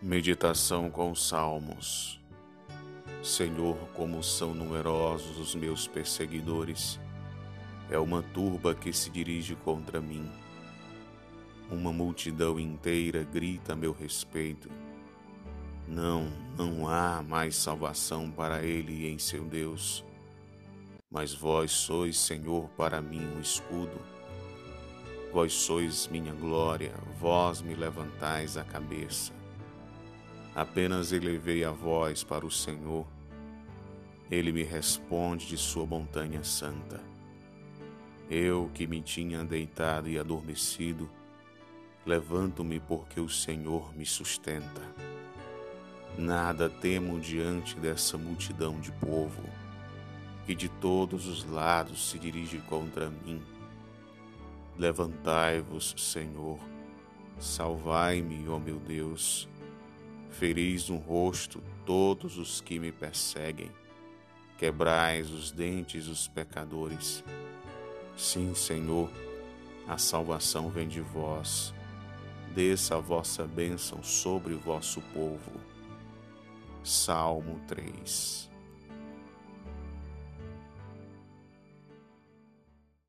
Meditação com Salmos. Senhor, como são numerosos os meus perseguidores, é uma turba que se dirige contra mim. Uma multidão inteira grita a meu respeito. Não, não há mais salvação para ele em seu Deus. Mas vós sois, Senhor, para mim um escudo. Vós sois minha glória, vós me levantais a cabeça. Apenas elevei a voz para o Senhor. Ele me responde de sua montanha santa. Eu que me tinha deitado e adormecido, levanto-me porque o Senhor me sustenta. Nada temo diante dessa multidão de povo que de todos os lados se dirige contra mim. Levantai-vos, Senhor, salvai-me, ó meu Deus Feris no rosto todos os que me perseguem, quebrais os dentes os pecadores. Sim, Senhor, a salvação vem de vós. Desça a vossa bênção sobre vosso povo. Salmo 3